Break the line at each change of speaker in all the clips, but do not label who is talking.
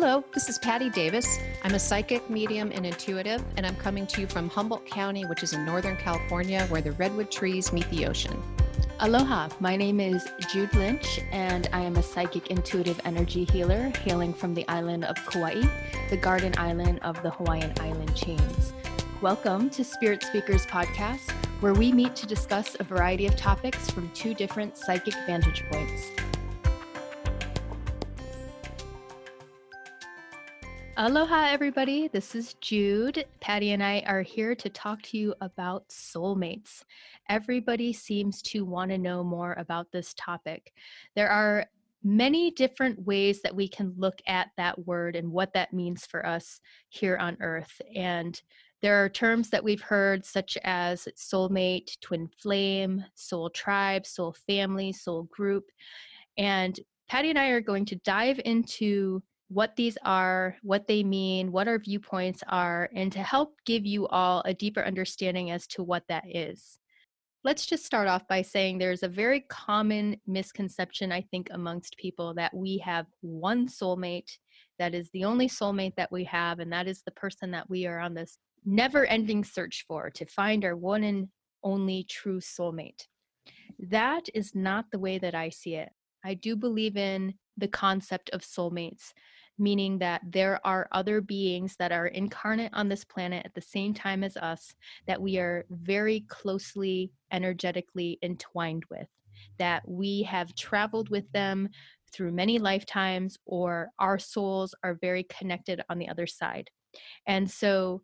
Hello, this is Patty Davis. I'm a psychic, medium, and intuitive, and I'm coming to you from Humboldt County, which is in Northern California, where the redwood trees meet the ocean.
Aloha, my name is Jude Lynch, and I am a psychic intuitive energy healer hailing from the island of Kauai, the garden island of the Hawaiian island chains. Welcome to Spirit Speakers Podcast, where we meet to discuss a variety of topics from two different psychic vantage points. Aloha, everybody. This is Jude. Patty and I are here to talk to you about soulmates. Everybody seems to want to know more about this topic. There are many different ways that we can look at that word and what that means for us here on earth. And there are terms that we've heard, such as soulmate, twin flame, soul tribe, soul family, soul group. And Patty and I are going to dive into what these are, what they mean, what our viewpoints are, and to help give you all a deeper understanding as to what that is. Let's just start off by saying there's a very common misconception, I think, amongst people that we have one soulmate that is the only soulmate that we have, and that is the person that we are on this never ending search for to find our one and only true soulmate. That is not the way that I see it. I do believe in the concept of soulmates meaning that there are other beings that are incarnate on this planet at the same time as us that we are very closely energetically entwined with, that we have traveled with them through many lifetimes, or our souls are very connected on the other side. And so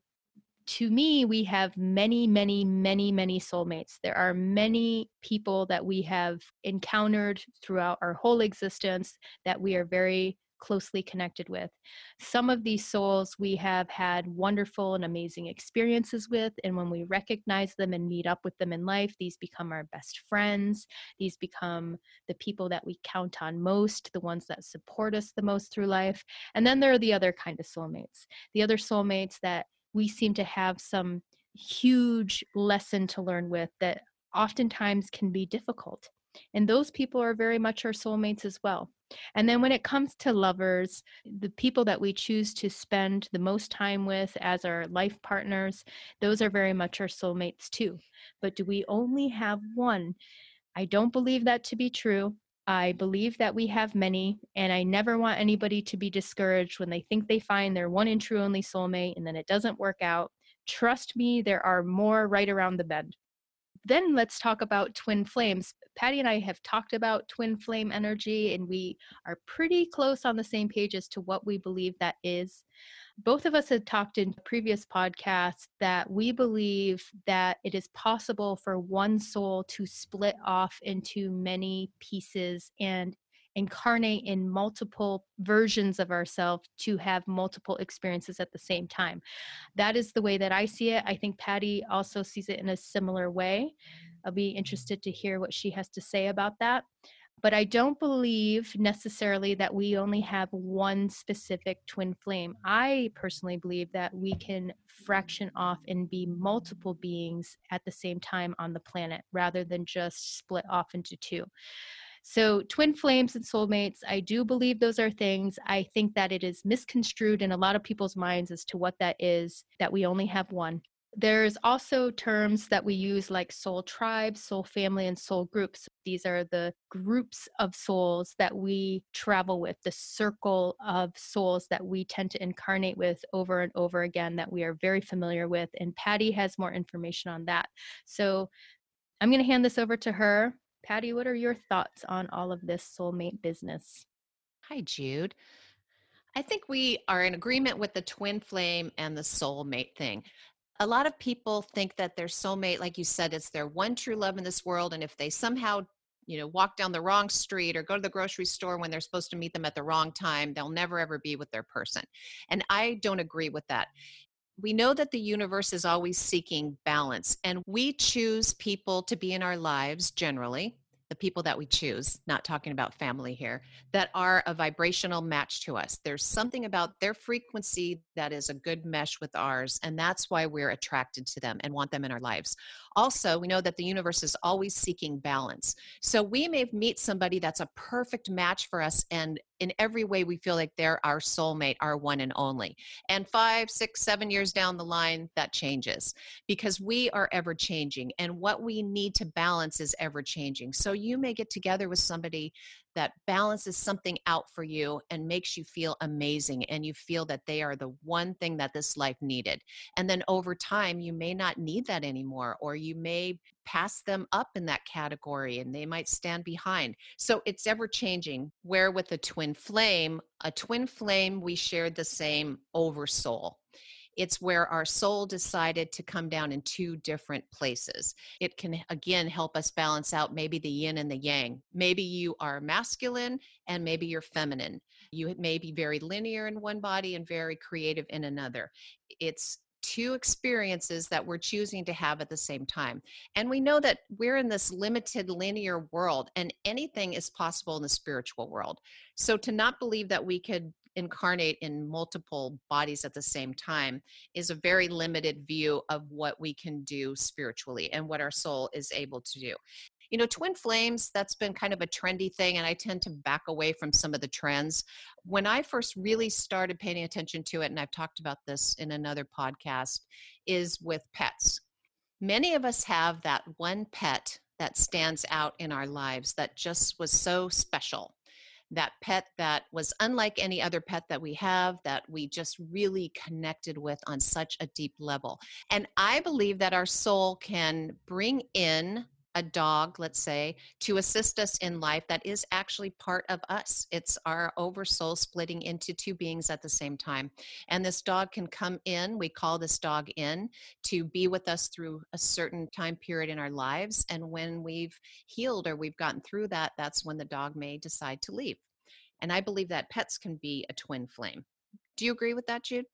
to me, we have many, many, many, many soulmates. There are many people that we have encountered throughout our whole existence that we are very closely connected with. Some of these souls we have had wonderful and amazing experiences with, and when we recognize them and meet up with them in life, these become our best friends. These become the people that we count on most, the ones that support us the most through life. And then there are the other kind of soulmates, the other soulmates that we seem to have some huge lesson to learn with that oftentimes can be difficult. And those people are very much our soulmates as well. And then when it comes to lovers, the people that we choose to spend the most time with as our life partners, those are very much our soulmates too. But do we only have one? I don't believe that to be true. I believe that we have many, and I never want anybody to be discouraged when they think they find their one and true only soulmate and then it doesn't work out. Trust me, there are more right around the bend then let's talk about twin flames. Patty and I have talked about twin flame energy, and we are pretty close on the same page as to what we believe that is. Both of us had talked in previous podcasts that we believe that it is possible for one soul to split off into many pieces and incarnate in multiple versions of ourselves to have multiple experiences at the same time. That is the way that I see it. I think Patty also sees it in a similar way. I'll be interested to hear what she has to say about that. But I don't believe necessarily that we only have one specific twin flame. I personally believe that we can fraction off and be multiple beings at the same time on the planet rather than just split off into two. So, twin flames and soulmates, I do believe those are things. I think that it is misconstrued in a lot of people's minds as to what that is, that we only have one. There's also terms that we use like soul tribe, soul family, and soul groups. These are the groups of souls that we travel with, the circle of souls that we tend to incarnate with over and over again that we are very familiar with. And Patty has more information on that. So I'm going to hand this over to her. Patty, what are your thoughts on all of this soulmate business?
Hi, Jude. I think we are in agreement with the twin flame and the soulmate thing. A lot of people think that their soulmate, like you said, it's their one true love in this world. And if they somehow, you know, walk down the wrong street or go to the grocery store when they're supposed to meet them at the wrong time, they'll never ever be with their person. And I don't agree with that we know that the universe is always seeking balance, and we choose people to be in our lives generally, the people that we choose, not talking about family here, that are a vibrational match to us. There's something about their frequency that is a good mesh with ours, and that's why we're attracted to them and want them in our lives. Also, we know that the universe is always seeking balance. So we may meet somebody that's a perfect match for us, and in every way we feel like they're our soulmate, our one and only. And five, six, seven years down the line, that changes because we are ever changing. And what we need to balance is ever changing. So you may get together with somebody that balances something out for you and makes you feel amazing and you feel that they are the one thing that this life needed. And then over time, you may not need that anymore, or you may pass them up in that category and they might stand behind. So it's ever changing. Where with a twin flame, a twin flame, we shared the same oversoul. It's where our soul decided to come down in two different places. It can, again, help us balance out maybe the yin and the yang. Maybe you are masculine and maybe you're feminine. You may be very linear in one body and very creative in another. It's two experiences that we're choosing to have at the same time. And we know that we're in this limited linear world and anything is possible in the spiritual world. So to not believe that we could incarnate in multiple bodies at the same time is a very limited view of what we can do spiritually and what our soul is able to do. You know, twin flames, that's been kind of a trendy thing, and I tend to back away from some of the trends. When I first really started paying attention to it, and I've talked about this in another podcast, is with pets. Many of us have that one pet that stands out in our lives that just was so special that pet that was unlike any other pet that we have that we just really connected with on such a deep level. And I believe that our soul can bring in a dog, let's say, to assist us in life that is actually part of us. It's our oversoul splitting into two beings at the same time. And this dog can come in, we call this dog in, to be with us through a certain time period in our lives. And when we've healed or we've gotten through that, that's when the dog may decide to leave. And I believe that pets can be a twin flame. Do you agree with that, Jude?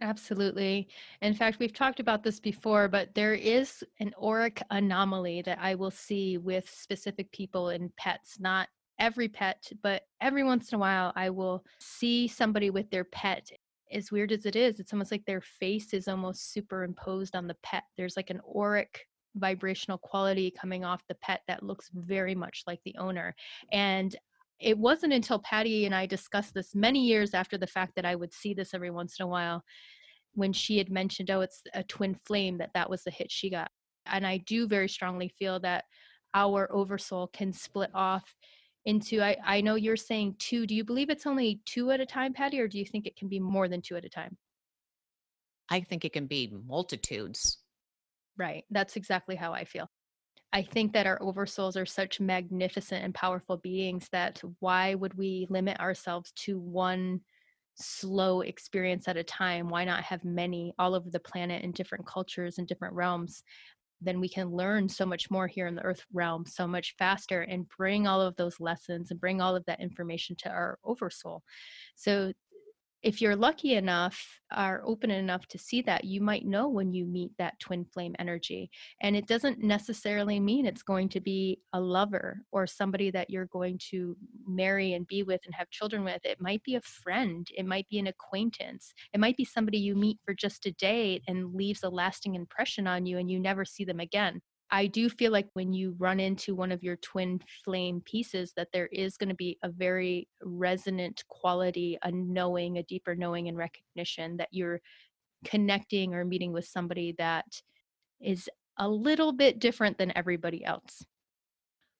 Absolutely. In fact, we've talked about this before, but there is an auric anomaly that I will see with specific people and pets, not every pet, but every once in a while I will see somebody with their pet. As weird as it is, it's almost like their face is almost superimposed on the pet. There's like an auric vibrational quality coming off the pet that looks very much like the owner. And it wasn't until Patty and I discussed this many years after the fact that I would see this every once in a while when she had mentioned, oh, it's a twin flame, that that was the hit she got. And I do very strongly feel that our oversoul can split off into, I, I know you're saying two. Do you believe it's only two at a time, Patty, or do you think it can be more than two at a time?
I think it can be multitudes.
Right. That's exactly how I feel. I think that our oversouls are such magnificent and powerful beings that why would we limit ourselves to one slow experience at a time? Why not have many all over the planet in different cultures and different realms? Then we can learn so much more here in the earth realm so much faster and bring all of those lessons and bring all of that information to our oversoul. So if you're lucky enough are open enough to see that you might know when you meet that twin flame energy and it doesn't necessarily mean it's going to be a lover or somebody that you're going to marry and be with and have children with. It might be a friend it might be an acquaintance it might be somebody you meet for just a day and leaves a lasting impression on you and you never see them again I do feel like when you run into one of your twin flame pieces, that there is going to be a very resonant quality, a knowing, a deeper knowing and recognition that you're connecting or meeting with somebody that is a little bit different than everybody else.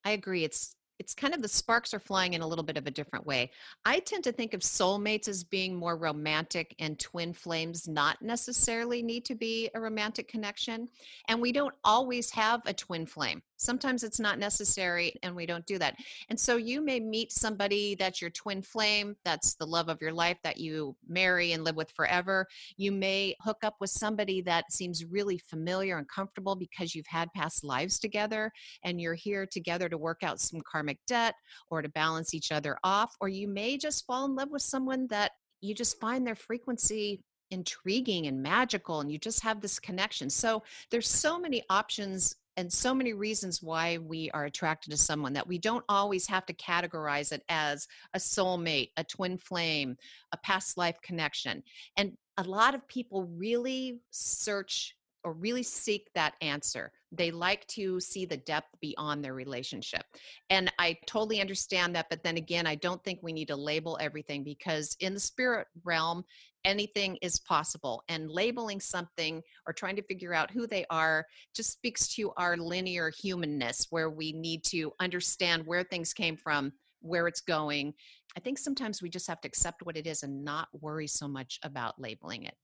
I agree. It's it's kind of the sparks are flying in a little bit of a different way. I tend to think of soulmates as being more romantic and twin flames not necessarily need to be a romantic connection. And we don't always have a twin flame. Sometimes it's not necessary and we don't do that. And so you may meet somebody that's your twin flame, that's the love of your life that you marry and live with forever. You may hook up with somebody that seems really familiar and comfortable because you've had past lives together and you're here together to work out some karmic debt or to balance each other off, or you may just fall in love with someone that you just find their frequency intriguing and magical and you just have this connection. So there's so many options and so many reasons why we are attracted to someone that we don't always have to categorize it as a soulmate, a twin flame, a past life connection. And a lot of people really search or really seek that answer They like to see the depth beyond their relationship. And I totally understand that. But then again, I don't think we need to label everything because in the spirit realm, anything is possible. And labeling something or trying to figure out who they are just speaks to our linear humanness where we need to understand where things came from, where it's going. I think sometimes we just have to accept what it is and not worry so much about labeling it.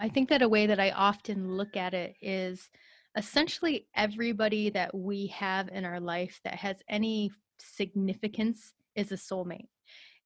I think that a way that I often look at it is essentially everybody that we have in our life that has any significance is a soulmate.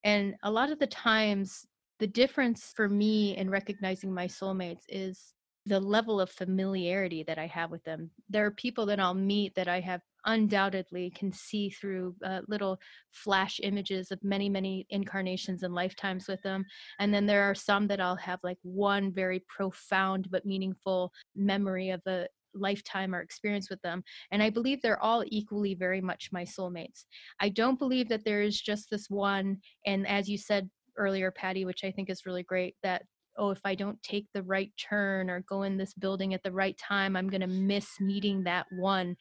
And a lot of the times, the difference for me in recognizing my soulmates is the level of familiarity that I have with them. There are people that I'll meet that I have undoubtedly can see through uh, little flash images of many, many incarnations and lifetimes with them. And then there are some that I'll have like one very profound but meaningful memory of a lifetime or experience with them. And I believe they're all equally very much my soulmates. I don't believe that there is just this one. And as you said earlier, Patty, which I think is really great, that oh, if I don't take the right turn or go in this building at the right time, I'm going to miss meeting that one.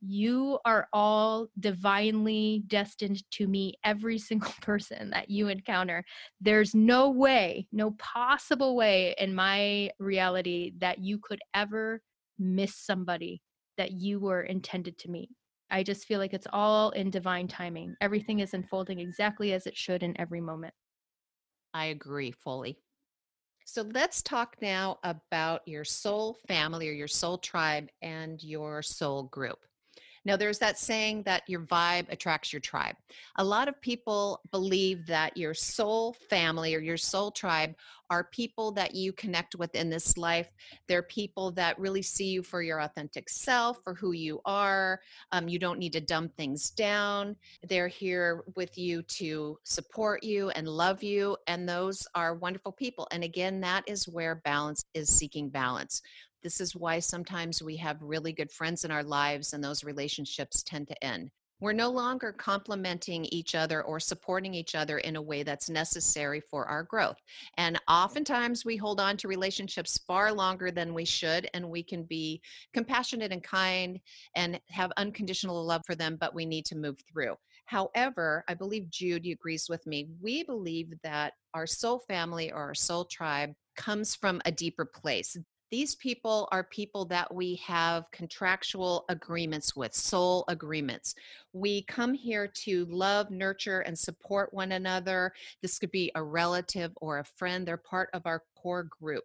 You are all divinely destined to meet every single person that you encounter. There's no way, no possible way in my reality that you could ever miss somebody that you were intended to meet. I just feel like it's all in divine timing. Everything is unfolding exactly as it should in every moment.
I agree fully. So let's talk now about your soul family or your soul tribe and your soul group. Now, there's that saying that your vibe attracts your tribe. A lot of people believe that your soul family or your soul tribe are people that you connect with in this life. They're people that really see you for your authentic self, for who you are. Um, you don't need to dumb things down. They're here with you to support you and love you. And those are wonderful people. And again, that is where balance is seeking balance. This is why sometimes we have really good friends in our lives and those relationships tend to end. We're no longer complementing each other or supporting each other in a way that's necessary for our growth. And oftentimes we hold on to relationships far longer than we should, and we can be compassionate and kind and have unconditional love for them, but we need to move through. However, I believe Jude agrees with me. We believe that our soul family or our soul tribe comes from a deeper place these people are people that we have contractual agreements with, soul agreements. We come here to love, nurture, and support one another. This could be a relative or a friend, they're part of our core group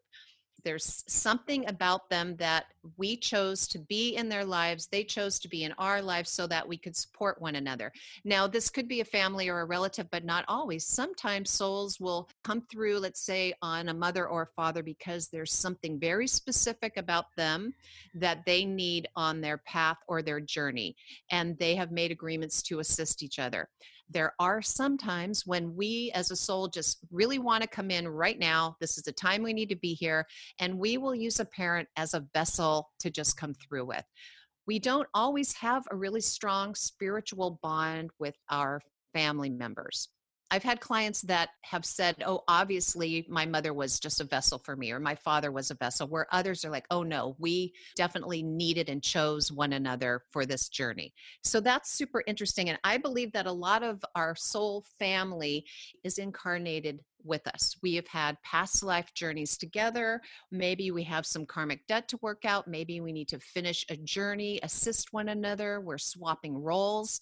there's something about them that we chose to be in their lives they chose to be in our lives so that we could support one another. Now this could be a family or a relative but not always. Sometimes souls will come through let's say on a mother or a father because there's something very specific about them that they need on their path or their journey and they have made agreements to assist each other there are some times when we as a soul just really want to come in right now. This is the time we need to be here. And we will use a parent as a vessel to just come through with. We don't always have a really strong spiritual bond with our family members. I've had clients that have said, oh, obviously my mother was just a vessel for me, or my father was a vessel, where others are like, oh no, we definitely needed and chose one another for this journey. So that's super interesting. And I believe that a lot of our soul family is incarnated with us. We have had past life journeys together. Maybe we have some karmic debt to work out. Maybe we need to finish a journey, assist one another. We're swapping roles.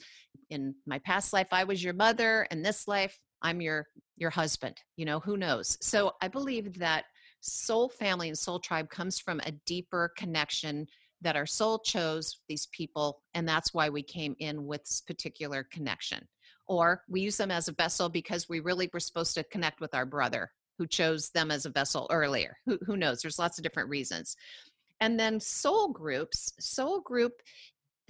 In my past life, I was your mother. In this life, I'm your your husband. You know, who knows? So I believe that soul family and soul tribe comes from a deeper connection that our soul chose these people and that's why we came in with this particular connection or we use them as a vessel because we really were supposed to connect with our brother who chose them as a vessel earlier. Who, who knows? There's lots of different reasons. And then soul groups. Soul group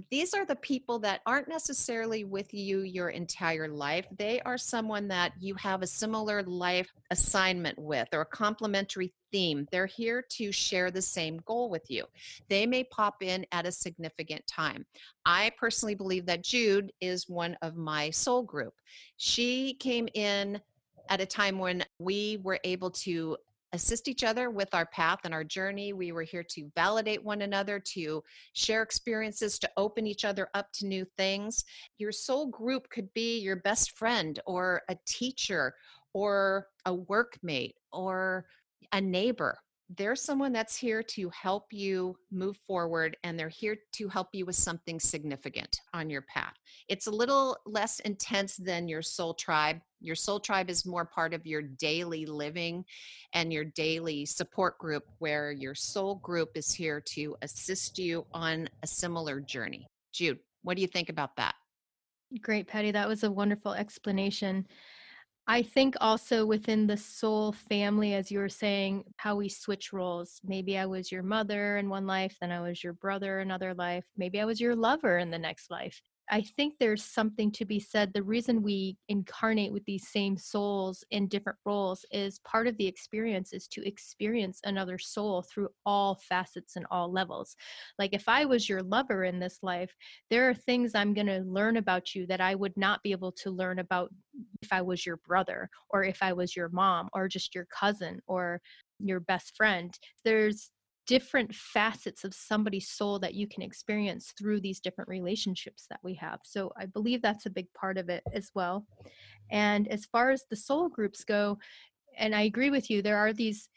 these are the people that aren't necessarily with you your entire life. They are someone that you have a similar life assignment with or a complementary theme. They're here to share the same goal with you. They may pop in at a significant time. I personally believe that Jude is one of my soul group. She came in at a time when we were able to assist each other with our path and our journey. We were here to validate one another, to share experiences, to open each other up to new things. Your soul group could be your best friend or a teacher or a workmate or a neighbor there's someone that's here to help you move forward and they're here to help you with something significant on your path. It's a little less intense than your soul tribe. Your soul tribe is more part of your daily living and your daily support group, where your soul group is here to assist you on a similar journey. Jude, what do you think about that?
Great, Patty. That was a wonderful explanation. I think also within the soul family, as you were saying, how we switch roles. Maybe I was your mother in one life, then I was your brother another life. Maybe I was your lover in the next life. I think there's something to be said. The reason we incarnate with these same souls in different roles is part of the experience is to experience another soul through all facets and all levels. Like if I was your lover in this life, there are things I'm going to learn about you that I would not be able to learn about if I was your brother or if I was your mom or just your cousin or your best friend. There's different facets of somebody's soul that you can experience through these different relationships that we have. So I believe that's a big part of it as well. And as far as the soul groups go, and I agree with you, there are these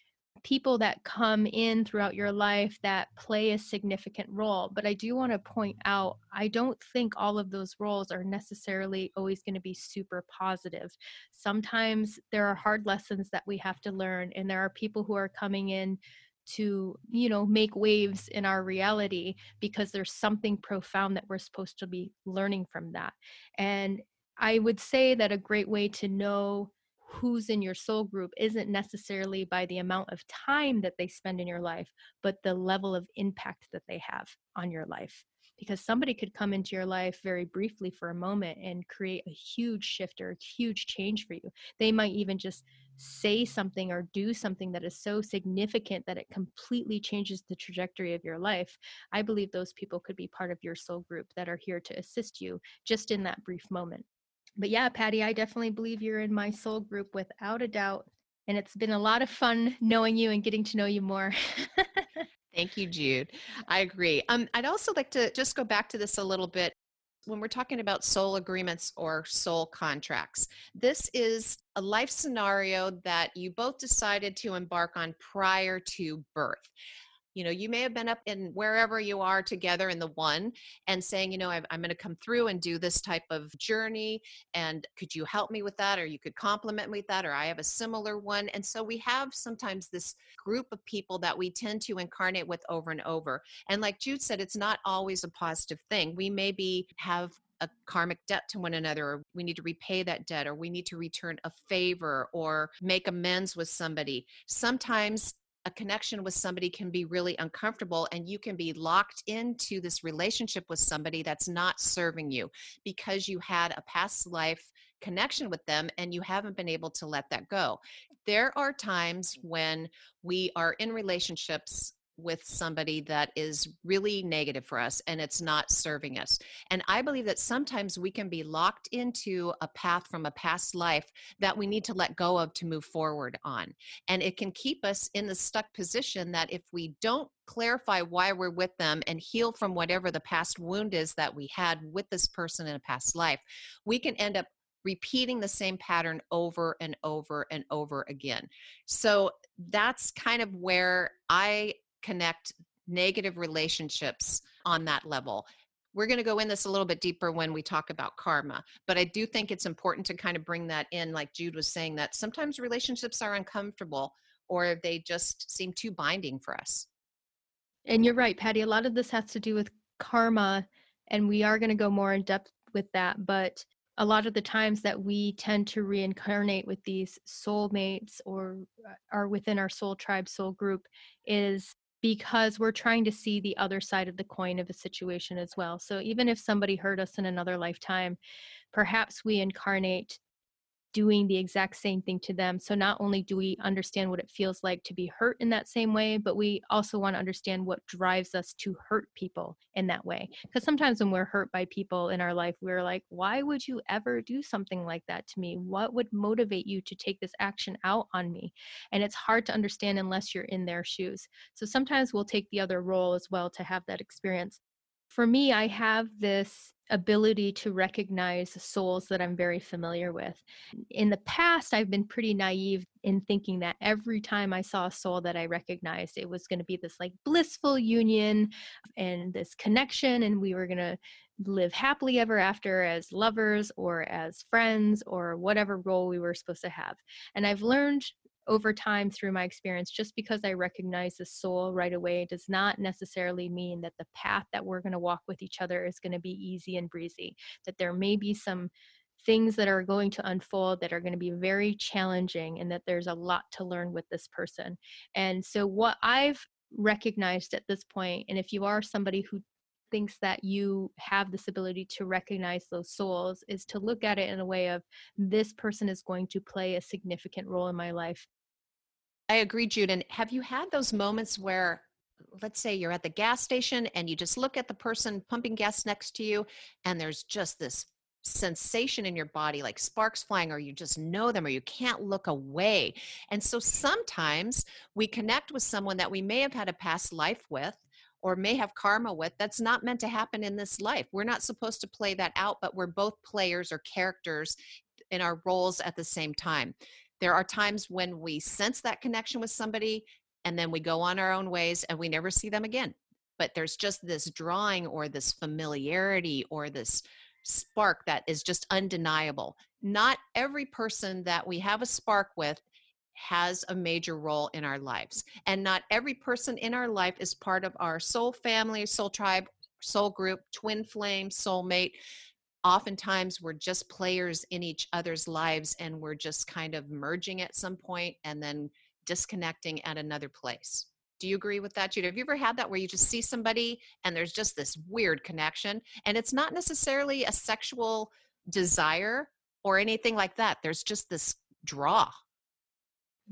people that come in throughout your life that play a significant role. But I do want to point out, I don't think all of those roles are necessarily always going to be super positive. Sometimes there are hard lessons that we have to learn, and there are people who are coming in to you know make waves in our reality because there's something profound that we're supposed to be learning from that and i would say that a great way to know who's in your soul group isn't necessarily by the amount of time that they spend in your life but the level of impact that they have on your life because somebody could come into your life very briefly for a moment and create a huge shift or a huge change for you. They might even just say something or do something that is so significant that it completely changes the trajectory of your life. I believe those people could be part of your soul group that are here to assist you just in that brief moment. But yeah, Patty, I definitely believe you're in my soul group without a doubt. And it's been a lot of fun knowing you and getting to know you more.
Thank you, Jude. I agree. Um, I'd also like to just go back to this a little bit. When we're talking about soul agreements or soul contracts, this is a life scenario that you both decided to embark on prior to birth you know you may have been up in wherever you are together in the one and saying you know i'm, I'm going to come through and do this type of journey and could you help me with that or you could complement me with that or i have a similar one. And so we have sometimes this group of people that we tend to incarnate with over and over. And like jude said it's not always a positive thing. We maybe have a karmic debt to one another or we need to repay that debt or we need to return a favor or make amends with somebody. Sometimes a connection with somebody can be really uncomfortable and you can be locked into this relationship with somebody that's not serving you because you had a past life connection with them and you haven't been able to let that go. There are times when we are in relationships with somebody that is really negative for us and it's not serving us. And I believe that sometimes we can be locked into a path from a past life that we need to let go of to move forward on. And it can keep us in the stuck position that if we don't clarify why we're with them and heal from whatever the past wound is that we had with this person in a past life, we can end up repeating the same pattern over and over and over again. So that's kind of where I connect negative relationships on that level. We're going to go in this a little bit deeper when we talk about karma, but I do think it's important to kind of bring that in, like Jude was saying, that sometimes relationships are uncomfortable or they just seem too binding for us.
And you're right, Patty. A lot of this has to do with karma, and we are going to go more in depth with that. But a lot of the times that we tend to reincarnate with these soulmates or uh, are within our soul tribe, soul group, is because we're trying to see the other side of the coin of a situation as well. So even if somebody hurt us in another lifetime, perhaps we incarnate doing the exact same thing to them. So not only do we understand what it feels like to be hurt in that same way, but we also want to understand what drives us to hurt people in that way. Because sometimes when we're hurt by people in our life, we're like, why would you ever do something like that to me? What would motivate you to take this action out on me? And it's hard to understand unless you're in their shoes. So sometimes we'll take the other role as well to have that experience for me, I have this ability to recognize souls that I'm very familiar with. In the past, I've been pretty naive in thinking that every time I saw a soul that I recognized, it was going to be this like blissful union and this connection, and we were going to live happily ever after as lovers or as friends or whatever role we were supposed to have. And I've learned over time through my experience just because i recognize the soul right away does not necessarily mean that the path that we're going to walk with each other is going to be easy and breezy that there may be some things that are going to unfold that are going to be very challenging and that there's a lot to learn with this person. And so what i've recognized at this point and if you are somebody who thinks that you have this ability to recognize those souls is to look at it in a way of this person is going to play a significant role in my life
I agree, Jude. And have you had those moments where, let's say you're at the gas station and you just look at the person pumping gas next to you, and there's just this sensation in your body, like sparks flying, or you just know them, or you can't look away. And so sometimes we connect with someone that we may have had a past life with or may have karma with that's not meant to happen in this life. We're not supposed to play that out, but we're both players or characters in our roles at the same time. There are times when we sense that connection with somebody and then we go on our own ways and we never see them again. But there's just this drawing or this familiarity or this spark that is just undeniable. Not every person that we have a spark with has a major role in our lives. And not every person in our life is part of our soul family, soul tribe, soul group, twin flame, soulmate oftentimes we're just players in each other's lives and we're just kind of merging at some point and then disconnecting at another place. Do you agree with that, Judah? Have you ever had that where you just see somebody and there's just this weird connection and it's not necessarily a sexual desire or anything like that? There's just this draw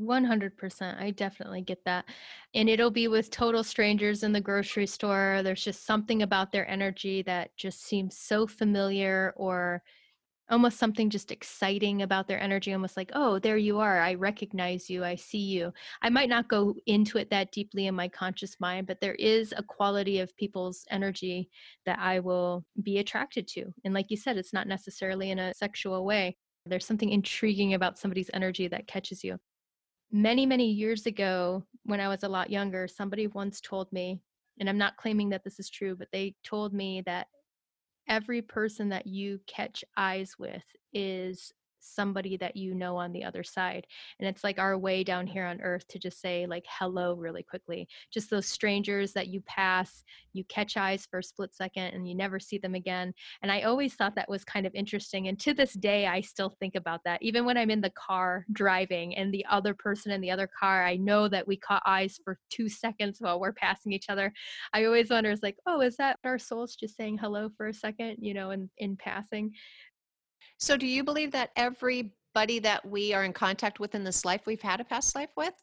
100%. I definitely get that. And it'll be with total strangers in the grocery store. There's just something about their energy that just seems so familiar or almost something just exciting about their energy almost like oh there you are i recognize you i see you i might not go into it that deeply in my conscious mind but there is a quality of people's energy that i will be attracted to and like you said it's not necessarily in a sexual way there's something intriguing about somebody's energy that catches you many, many years ago, when I was a lot younger, somebody once told me, and I'm not claiming that this is true, but they told me that every person that you catch eyes with is somebody that you know on the other side and it's like our way down here on earth to just say like hello really quickly. Just those strangers that you pass you catch eyes for a split second and you never see them again and i always thought that was kind of interesting and to this day i still think about that. Even when i'm in the car driving and the other person in the other car i know that we caught eyes for two seconds while we're passing each other. I always wonder is like oh is that our souls just saying hello for a second you know in in passing
so, do you believe that everybody that we are in contact with in this life, we've had a past life with?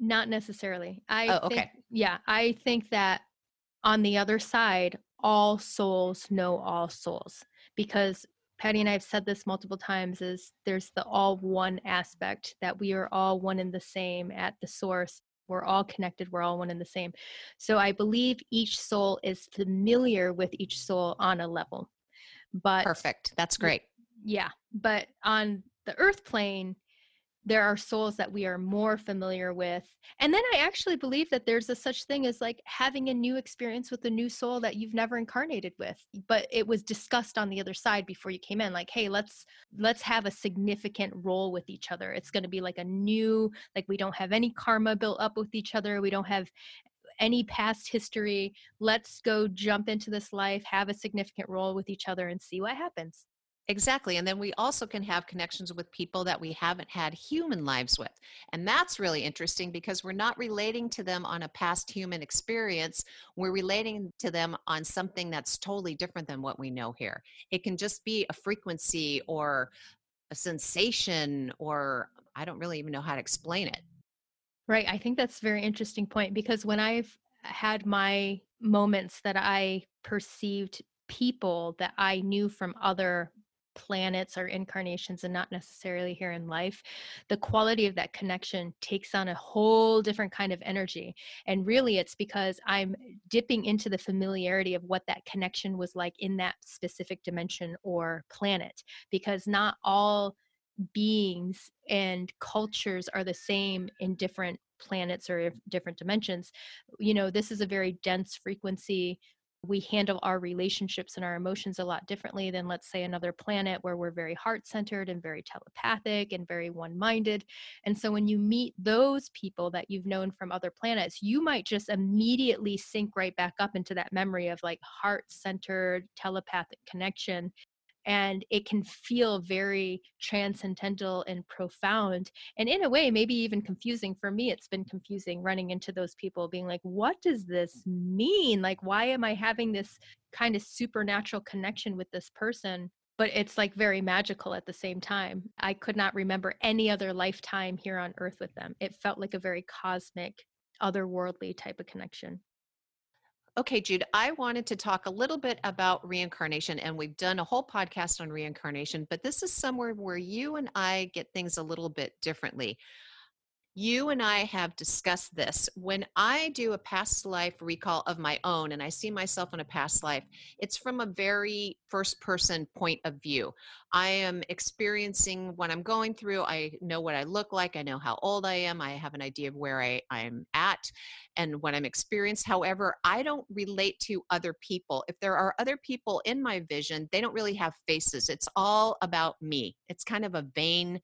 Not necessarily. I
oh, okay.
Think, yeah, I think that on the other side, all souls know all souls because Patty and I have said this multiple times is there's the all one aspect that we are all one and the same at the source. We're all connected, we're all one and the same. So I believe each soul is familiar with each soul on a level. But
Perfect. That's great
yeah but on the earth plane there are souls that we are more familiar with and then i actually believe that there's a such thing as like having a new experience with a new soul that you've never incarnated with but it was discussed on the other side before you came in like hey let's let's have a significant role with each other. It's going to be like a new like we don't have any karma built up with each other we don't have any past history let's go jump into this life have a significant role with each other and see what happens
Exactly. And then we also can have connections with people that we haven't had human lives with. And that's really interesting because we're not relating to them on a past human experience. We're relating to them on something that's totally different than what we know here. It can just be a frequency or a sensation or I don't really even know how to explain it.
Right. I think that's a very interesting point because when I've had my moments that I perceived people that I knew from other planets or incarnations and not necessarily here in life, the quality of that connection takes on a whole different kind of energy. And really, it's because I'm dipping into the familiarity of what that connection was like in that specific dimension or planet, because not all beings and cultures are the same in different planets or different dimensions you know this is a very dense frequency we handle our relationships and our emotions a lot differently than let's say another planet where we're very heart centered and very telepathic and very one minded and so when you meet those people that you've known from other planets you might just immediately sync right back up into that memory of like heart centered telepathic connection and it can feel very transcendental and profound and in a way maybe even confusing. For me it's been confusing running into those people being like what does this mean? Like why am i having this kind of supernatural connection with this person? But it's like very magical at the same time. I could not remember any other lifetime here on earth with them. It felt like a very cosmic otherworldly type of connection
Okay, Jude, I wanted to talk a little bit about reincarnation, and we've done a whole podcast on reincarnation, but this is somewhere where you and I get things a little bit differently. You and I have discussed this. When I do a past life recall of my own and I see myself in a past life, it's from a very first person point of view. I am experiencing what I'm going through. I know what I look like. I know how old I am. I have an idea of where I, I'm at and what I'm experienced. However, I don't relate to other people. If there are other people in my vision, they don't really have faces. It's all about me. It's kind of a vain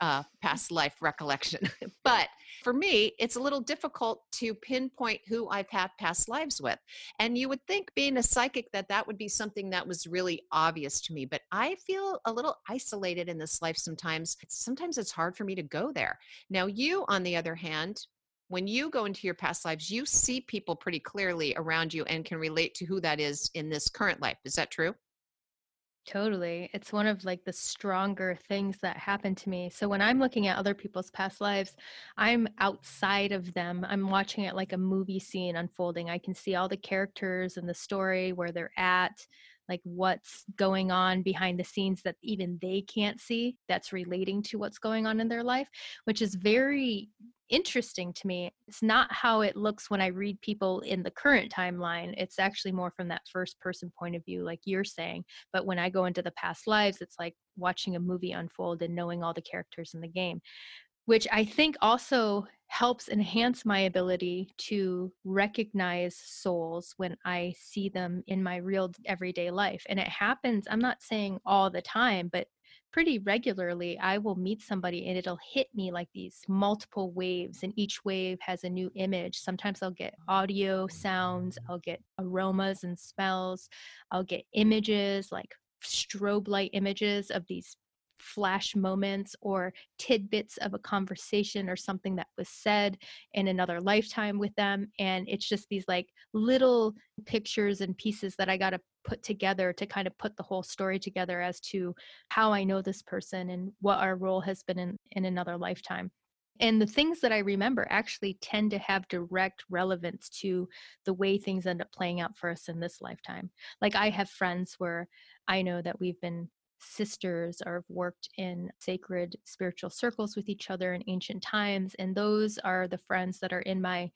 uh, past life recollection. but for me, it's a little difficult to pinpoint who I've had past lives with. And you would think, being a psychic, that that would be something that was really obvious to me. But I feel a little isolated in this life sometimes. Sometimes it's hard for me to go there. Now, you, on the other hand, when you go into your past lives, you see people pretty clearly around you and can relate to who that is in this current life. Is that true?
Totally. It's one of like the stronger things that happen to me. So when I'm looking at other people's past lives, I'm outside of them. I'm watching it like a movie scene unfolding. I can see all the characters and the story where they're at, like what's going on behind the scenes that even they can't see that's relating to what's going on in their life, which is very interesting to me. It's not how it looks when I read people in the current timeline. It's actually more from that first person point of view, like you're saying. But when I go into the past lives, it's like watching a movie unfold and knowing all the characters in the game, which I think also helps enhance my ability to recognize souls when I see them in my real everyday life. And it happens, I'm not saying all the time, but pretty regularly I will meet somebody and it'll hit me like these multiple waves and each wave has a new image. Sometimes I'll get audio sounds, I'll get aromas and smells, I'll get images like strobe light images of these flash moments or tidbits of a conversation or something that was said in another lifetime with them and it's just these like little pictures and pieces that I got to put together to kind of put the whole story together as to how I know this person and what our role has been in in another lifetime and the things that I remember actually tend to have direct relevance to the way things end up playing out for us in this lifetime. Like I have friends where I know that we've been sisters or have worked in sacred spiritual circles with each other in ancient times and those are the friends that are in my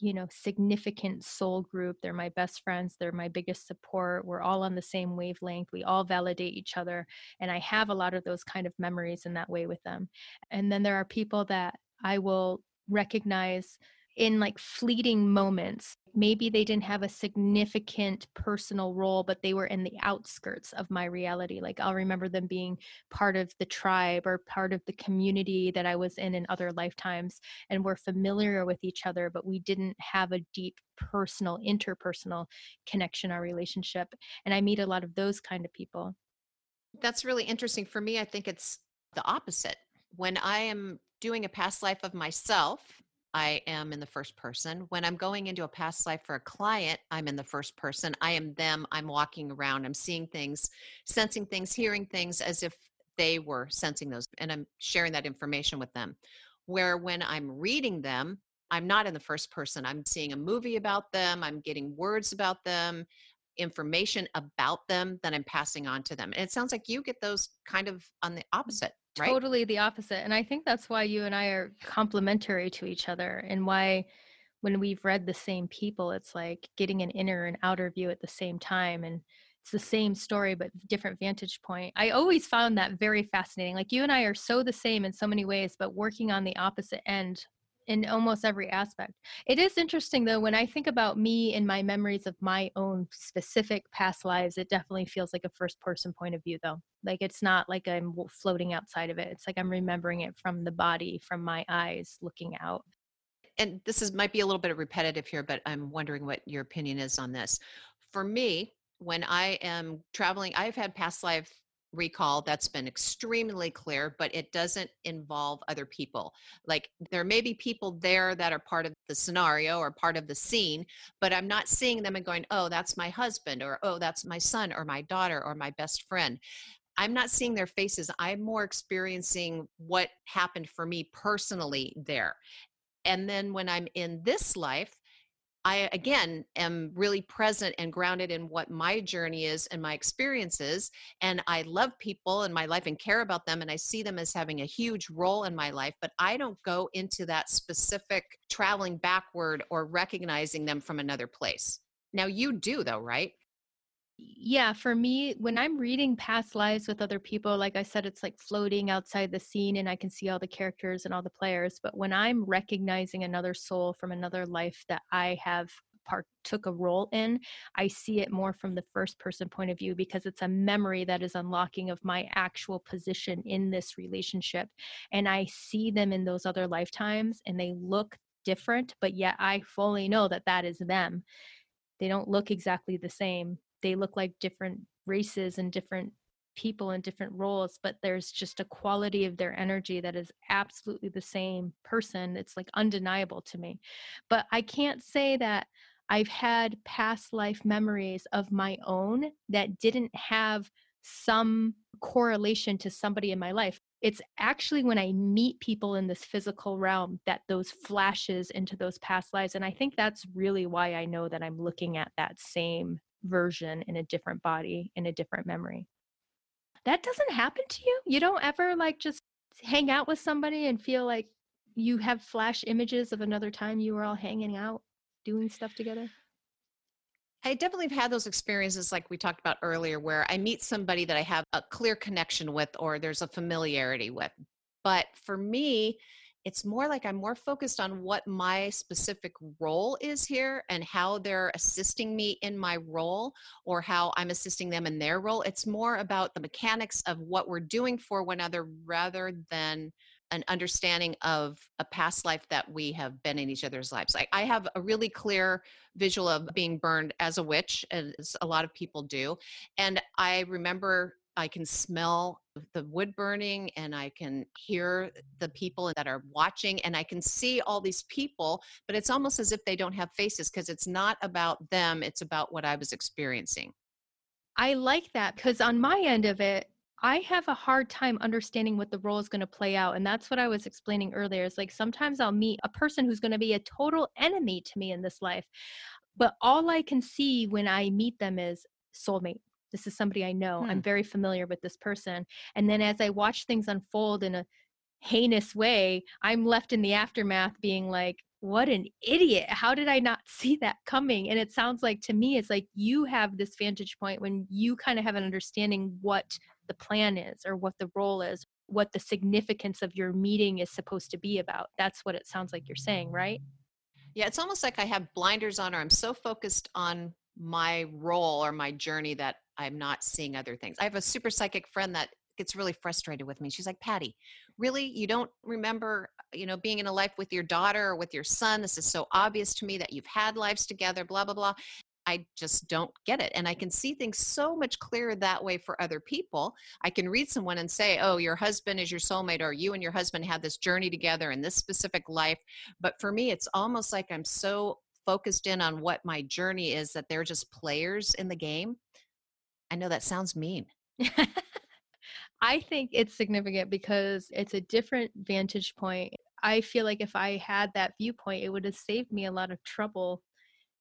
you know significant soul group they're my best friends they're my biggest support we're all on the same wavelength we all validate each other and i have a lot of those kind of memories in that way with them. And then there are people that i will recognize in like fleeting moments. Maybe they didn't have a significant personal role, but they were in the outskirts of my reality. Like I'll remember them being part of the tribe or part of the community that I was in in other lifetimes and we're familiar with each other, but we didn't have a deep personal, interpersonal connection or relationship. And I meet a lot of those kind of people.
That's really interesting. For me, I think it's the opposite. When I am doing a past life of myself, I am in the first person. When I'm going into a past life for a client, I'm in the first person. I am them. I'm walking around. I'm seeing things, sensing things, hearing things as if they were sensing those and I'm sharing that information with them. Where when I'm reading them, I'm not in the first person. I'm seeing a movie about them, I'm getting words about them, information about them that I'm passing on to them. And it sounds like you get those kind of on the mm. opposite, right?
Totally the opposite. And I think that's why you and I are complementary to each other and why when we've read the same people, it's like getting an inner and outer view at the same time. And it's the same story, but different vantage point. I always found that very fascinating. Like you and I are so the same in so many ways, but working on the opposite end in almost every aspect. It is interesting though, when I think about me and my memories of my own specific past lives, it definitely feels like a first person point of view though. Like it's not like I'm floating outside of it. It's like I'm remembering it from the body, from my eyes looking out.
And this is might be a little bit repetitive here, but I'm wondering what your opinion is on this. For me, when I am traveling, I've had past life recall that's been extremely clear, but it doesn't involve other people. Like there may be people there that are part of the scenario or part of the scene, but I'm not seeing them and going, oh, that's my husband, or oh, that's my son, or my daughter, or my best friend. I'm not seeing their faces. I'm more experiencing what happened for me personally there. And then when I'm in this life, I again am really present and grounded in what my journey is and my experiences. And I love people in my life and care about them. And I see them as having a huge role in my life. But I don't go into that specific traveling backward or recognizing them from another place. Now, you do, though, right?
Yeah, for me, when I'm reading past lives with other people, like I said, it's like floating outside the scene and I can see all the characters and all the players. But when I'm recognizing another soul from another life that I have partook a role in, I see it more from the first person point of view because it's a memory that is unlocking of my actual position in this relationship. And I see them in those other lifetimes and they look different, but yet I fully know that that is them. They don't look exactly the same they look like different races and different people in different roles but there's just a quality of their energy that is absolutely the same person it's like undeniable to me but i can't say that i've had past life memories of my own that didn't have some correlation to somebody in my life it's actually when I meet people in this physical realm that those flashes into those past lives. And I think that's really why I know that I'm looking at that same version in a different body in a different memory. That doesn't happen to you? You don't ever like just hang out with somebody and feel like you have flash images of another time you were all hanging out doing stuff together?
I definitely have had those experiences like we talked about earlier where I meet somebody that I have a clear connection with or there's a familiarity with. But for me, it's more like I'm more focused on what my specific role is here and how they're assisting me in my role or how I'm assisting them in their role. It's more about the mechanics of what we're doing for one another rather than an understanding of a past life that we have been in each other's lives. Like I have a really clear visual of being burned as a witch, as a lot of people do. And I remember I can smell the wood burning and I can hear the people that are watching and I can see all these people, but it's almost as if they don't have faces because it's not about them, it's about what I was experiencing.
I like that because on my end of it, I have a hard time understanding what the role is going to play out. And that's what I was explaining earlier. Is like sometimes I'll meet a person who's going to be a total enemy to me in this life. But all I can see when I meet them is soulmate this is somebody I know. Hmm. I'm very familiar with this person. And then as I watch things unfold in a heinous way, I'm left in the aftermath being like, what an idiot. How did I not see that coming? And it sounds like to me, it's like you have this vantage point when you kind of have an understanding what the plan is or what the role is, what the significance of your meeting is supposed to be about. That's what it sounds like you're saying, right?
Yeah, it's almost like I have blinders on or I'm so focused on my role or my journey that I'm not seeing other things. I have a super psychic friend that gets really frustrated with me. She's like, Patty, really? You don't remember, you know, being in a life with your daughter or with your son? This is so obvious to me that you've had lives together, blah, blah, blah. I just don't get it. And I can see things so much clearer that way for other people. I can read someone and say, oh, your husband is your soulmate, or you and your husband had this journey together in this specific life. But for me, it's almost like I'm so focused in on what my journey is that they're just players in the game I know that sounds mean.
I think it's significant because it's a different vantage point. I feel like if I had that viewpoint, it would have saved me a lot of trouble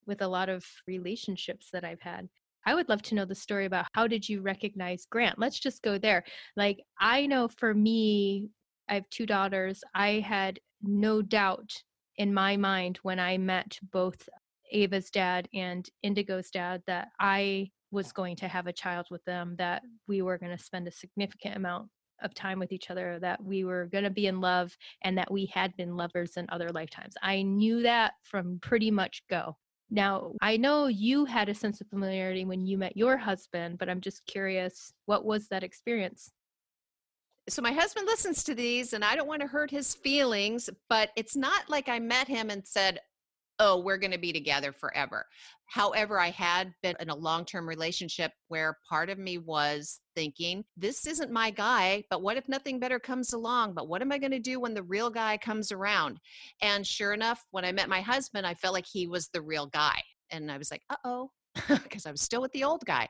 with a lot of relationships that I've had. I would love to know the story about how did you recognize Grant? Let's just go there. Like I know for me, I have two daughters. I had no doubt in my mind when I met both Ava's dad and Indigo's dad that I was going to have a child with them, that we were going to spend a significant amount of time with each other, that we were going to be in love, and that we had been lovers in other lifetimes. I knew that from pretty much go. Now, I know you had a sense of familiarity when you met your husband, but I'm just curious, what was that experience?
So, my husband listens to these, and I don't want to hurt his feelings, but it's not like I met him and said, oh, we're going to be together forever. However, I had been in a long term relationship where part of me was thinking, this isn't my guy, but what if nothing better comes along? But what am I going to do when the real guy comes around? And sure enough, when I met my husband, I felt like he was the real guy. And I was like, uh oh, because I was still with the old guy.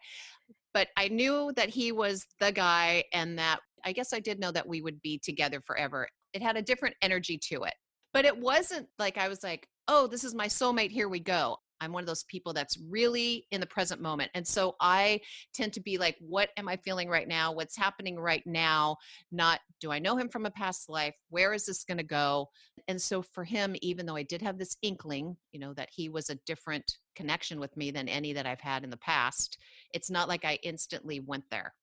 But I knew that he was the guy, and that I guess I did know that we would be together forever. It had a different energy to it. But it wasn't like I was like, oh, this is my soulmate, here we go. I'm one of those people that's really in the present moment. And so I tend to be like, what am I feeling right now? What's happening right now? Not, do I know him from a past life? Where is this going to go? And so for him, even though I did have this inkling, you know, that he was a different connection with me than any that I've had in the past, it's not like I instantly went there.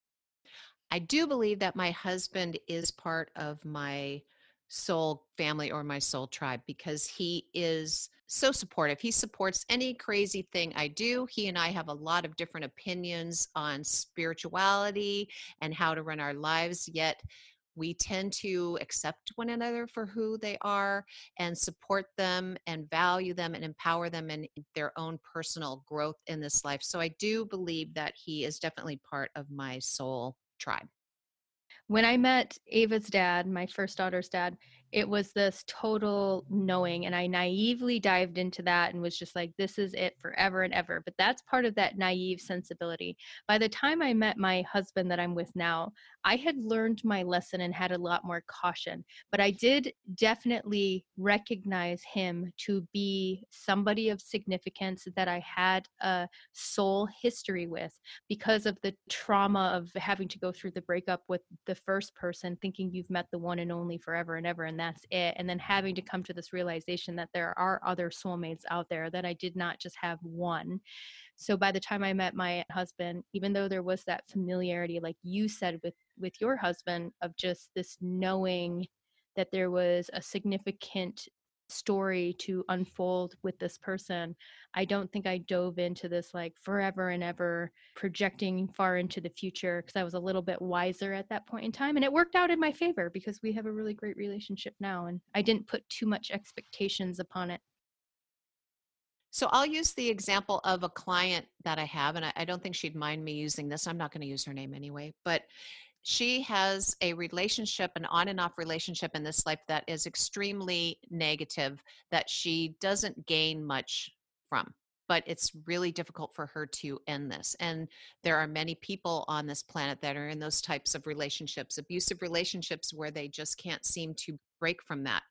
I do believe that my husband is part of my soul family or my soul tribe because he is so supportive. He supports any crazy thing I do. He and I have a lot of different opinions on spirituality and how to run our lives, yet we tend to accept one another for who they are and support them and value them and empower them in their own personal growth in this life. So I do believe that he is definitely part of my soul tribe
when I met Ava's dad, my first daughter's dad, it was this total knowing. And I naively dived into that and was just like, this is it forever and ever. But that's part of that naive sensibility. By the time I met my husband that I'm with now, I had learned my lesson and had a lot more caution. But I did definitely recognize him to be somebody of significance that I had a soul history with because of the trauma of having to go through the breakup with the first person, thinking you've met the one and only forever and ever, and that's it. And then having to come to this realization that there are other soulmates out there, that I did not just have one. So by the time I met my husband, even though there was that familiarity, like you said with with your husband, of just this knowing that there was a significant story to unfold with this person. I don't think I dove into this like forever and ever projecting far into the future because I was a little bit wiser at that point in time. And it worked out in my favor because we have a really great relationship now. And I didn't put too much expectations upon it.
So I'll use the example of a client that I have, and I, I don't think she'd mind me using this. I'm not going to use her name anyway, but she has a relationship, an on and off relationship in this life that is extremely negative, that she doesn't gain much from but it's really difficult for her to end this. And there are many people on this planet that are in those types of relationships, abusive relationships where they just can't seem to break from that.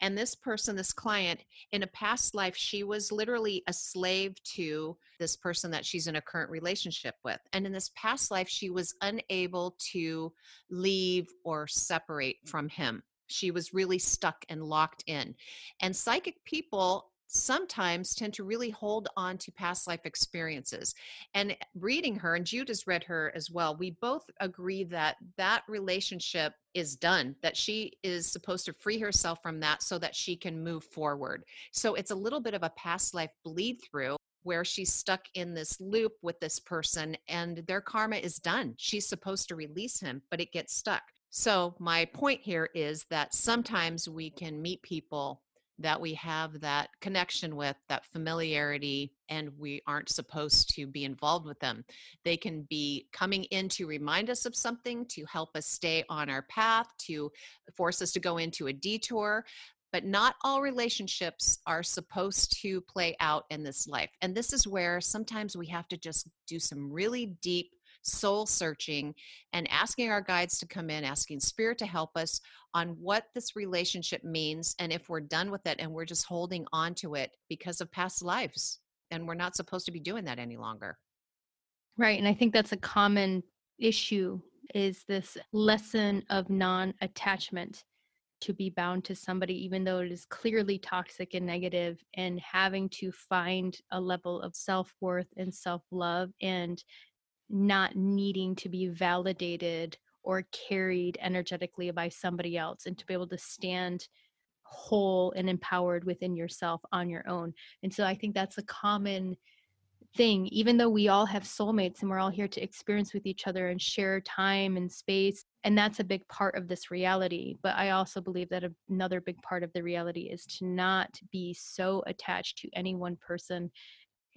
And this person, this client, in a past life, she was literally a slave to this person that she's in a current relationship with. And in this past life, she was unable to leave or separate from him. She was really stuck and locked in. And psychic people sometimes tend to really hold on to past life experiences. And reading her, and Jude has read her as well, we both agree that that relationship is done, that she is supposed to free herself from that so that she can move forward. So it's a little bit of a past life bleed through where she's stuck in this loop with this person and their karma is done. She's supposed to release him, but it gets stuck. So, my point here is that sometimes we can meet people that we have that connection with, that familiarity, and we aren't supposed to be involved with them. They can be coming in to remind us of something, to help us stay on our path, to force us to go into a detour. But not all relationships are supposed to play out in this life. And this is where sometimes we have to just do some really deep soul searching and asking our guides to come in, asking spirit to help us on what this relationship means and if we're done with it and we're just holding on to it because of past lives and we're not supposed to be doing that any longer.
Right. And I think that's a common issue is this lesson of non-attachment to be bound to somebody even though it is clearly toxic and negative and having to find a level of self-worth and self-love and not needing to be validated or carried energetically by somebody else and to be able to stand whole and empowered within yourself on your own. And so I think that's a common thing even though we all have soulmates and we're all here to experience with each other and share time and space and that's a big part of this reality but i also believe that another big part of the reality is to not be so attached to any one person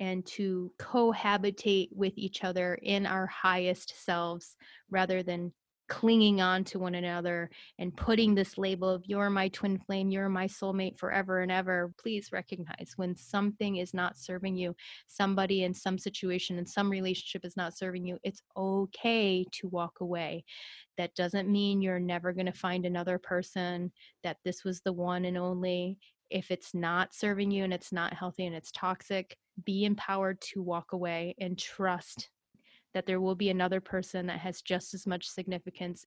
and to cohabitate with each other in our highest selves rather than clinging on to one another and putting this label of you're my twin flame, you're my soulmate forever and ever, please recognize when something is not serving you, somebody in some situation, in some relationship is not serving you, it's okay to walk away. That doesn't mean you're never going to find another person, that this was the one and only. If it's not serving you and it's not healthy and it's toxic, be empowered to walk away and trust that there will be another person that has just as much significance.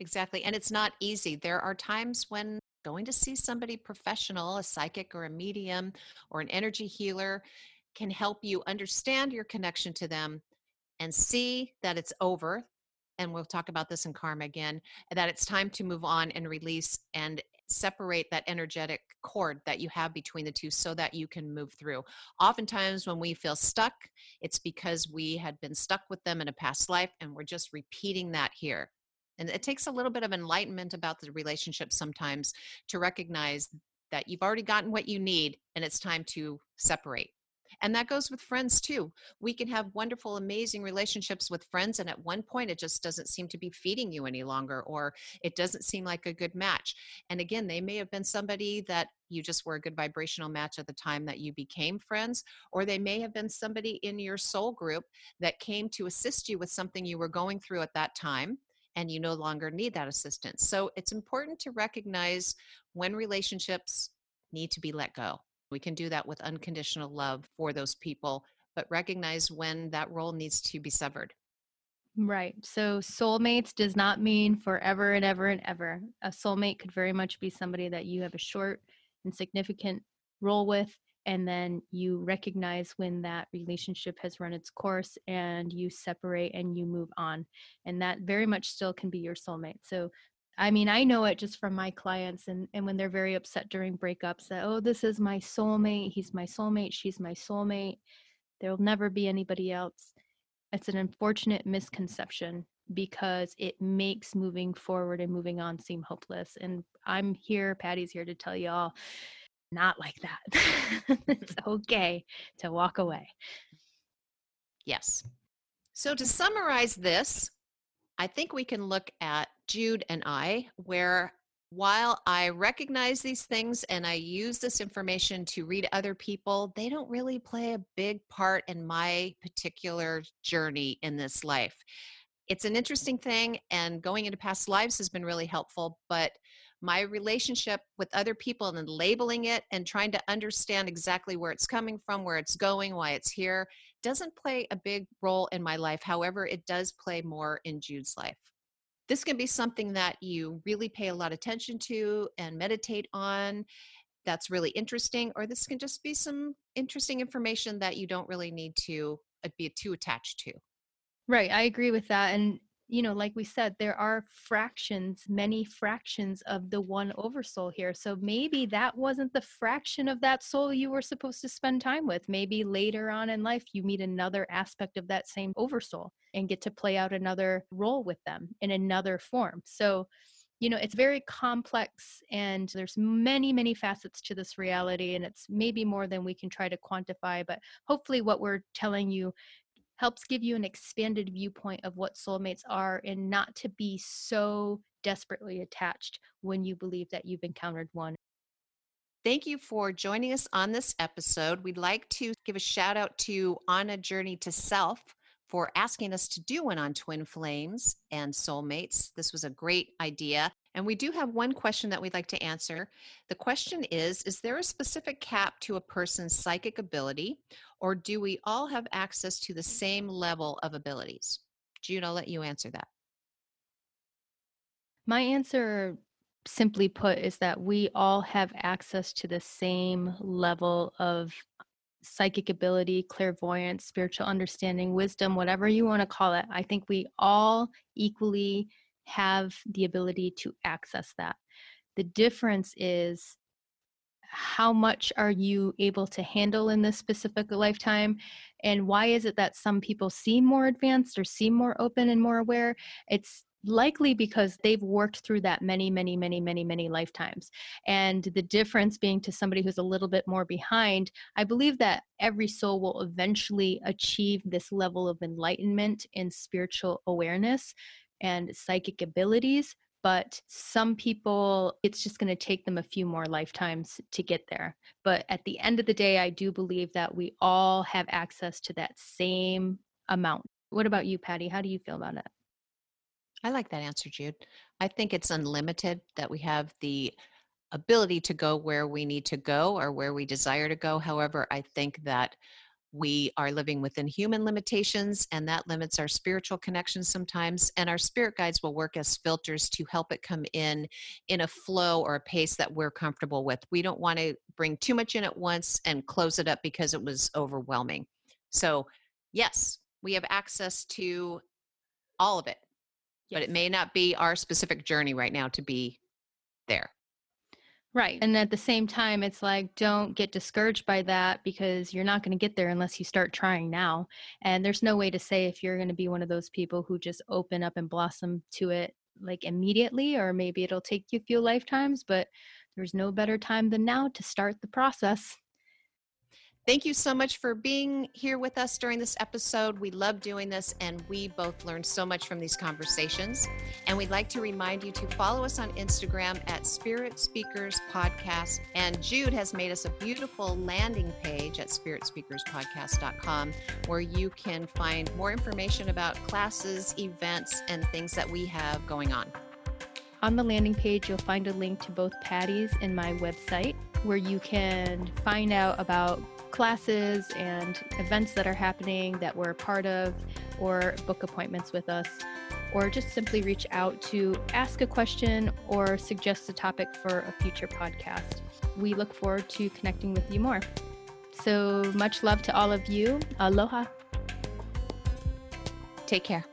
Exactly. And it's not easy. There are times when going to see somebody professional, a psychic or a medium or an energy healer, can help you understand your connection to them and see that it's over. And we'll talk about this in karma again, that it's time to move on and release and separate that energetic cord that you have between the two so that you can move through. Oftentimes, when we feel stuck, it's because we had been stuck with them in a past life and we're just repeating that here. And it takes a little bit of enlightenment about the relationship sometimes to recognize that you've already gotten what you need and it's time to separate. And that goes with friends too. We can have wonderful, amazing relationships with friends, and at one point it just doesn't seem to be feeding you any longer, or it doesn't seem like a good match. And again, they may have been somebody that you just were a good vibrational match at the time that you became friends, or they may have been somebody in your soul group that came to assist you with something you were going through at that time and you no longer need that assistance. So it's important to recognize when relationships need to be let go. We can do that with unconditional love for those people, but recognize when that role needs to be severed.
Right. So soulmates does not mean forever and ever and ever. A soulmate could very much be somebody that you have a short and significant role with and then you recognize when that relationship has run its course and you separate and you move on and that very much still can be your soulmate so I mean, I know it just from my clients and, and when they're very upset during breakups that, oh, this is my soulmate, he's my soulmate, she's my soulmate. There'll never be anybody else. It's an unfortunate misconception because it makes moving forward and moving on seem hopeless. And I'm here, Patty's here to tell you all not like that. it's okay to walk away.
Yes. So to summarize this, I think we can look at Jude and I, where while I recognize these things and I use this information to read other people, they don't really play a big part in my particular journey in this life. It's an interesting thing, and going into past lives has been really helpful, but my relationship with other people and labeling it and trying to understand exactly where it's coming from, where it's going, why it's here, doesn't play a big role in my life. However, it does play more in Jude's life. This can be something that you really pay a lot of attention to and meditate on. That's really interesting, or this can just be some interesting information that you don't really need to uh, be too attached to.
Right, I agree with that. And you know, like we said, there are fractions, many fractions of the one oversoul here. So maybe that wasn't the fraction of that soul you were supposed to spend time with. Maybe later on in life, you meet another aspect of that same oversoul and get to play out another role with them in another form. So, you know, it's very complex and there's many, many facets to this reality. And it's maybe more than we can try to quantify. But hopefully, what we're telling you helps give you an expanded viewpoint of what soulmates are and not to be so desperately attached when you believe that you've encountered one.
Thank you for joining us on this episode. We'd like to give a shout out to On a Journey to Self for asking us to do one on twin flames and soulmates. This was a great idea. And we do have one question that we'd like to answer. The question is Is there a specific cap to a person's psychic ability, or do we all have access to the same level of abilities? Jude, I'll let you answer that.
My answer, simply put, is that we all have access to the same level of psychic ability, clairvoyance, spiritual understanding, wisdom, whatever you want to call it. I think we all equally have the ability to access that. The difference is how much are you able to handle in this specific lifetime? And why is it that some people seem more advanced or seem more open and more aware? It's likely because they've worked through that many many many many many lifetimes. And the difference being to somebody who's a little bit more behind i believe that every soul will eventually achieve this level of enlightenment and spiritual awareness and psychic abilities but some people it's just going to take them a few more lifetimes to get there but at the end of the day i do believe that we all have access to that same amount what about you patty how do you feel about it
I like that answer, Jude. I think it's unlimited that we have the ability to go where we need to go or where we desire to go. However, I think that we are living within human limitations and that limits our spiritual connections sometimes and our spirit guides will work as filters to help it come in in a flow or a pace that we're comfortable with. We don't want to bring too much in at once and close it up because it was overwhelming. So yes we have access to all of it but it may not be our specific journey right now to be there.
Right. And at the same time, it's like, don't get discouraged by that because you're not going to get there unless you start trying now. And there's no way to say if you're going to be one of those people who just open up and blossom to it like immediately, or maybe it'll take you a few lifetimes, but there's no better time than now to start the process.
Thank you so much for being here with us during this episode. We love doing this, and we both learned so much from these conversations. And we'd like to remind you to follow us on Instagram at Spirit Speakers Podcast. And Jude has made us a beautiful landing page at spiritspeakerspodcast.com where you can find more information about classes, events, and things that we have going on.
On the landing page, you'll find a link to both Patty's and my website where you can find out about classes and events that are happening that we're a part of, or book appointments with us, or just simply reach out to ask a question or suggest a topic for a future podcast. We look forward to connecting with you more. So much love to all of you. Aloha.
Take care.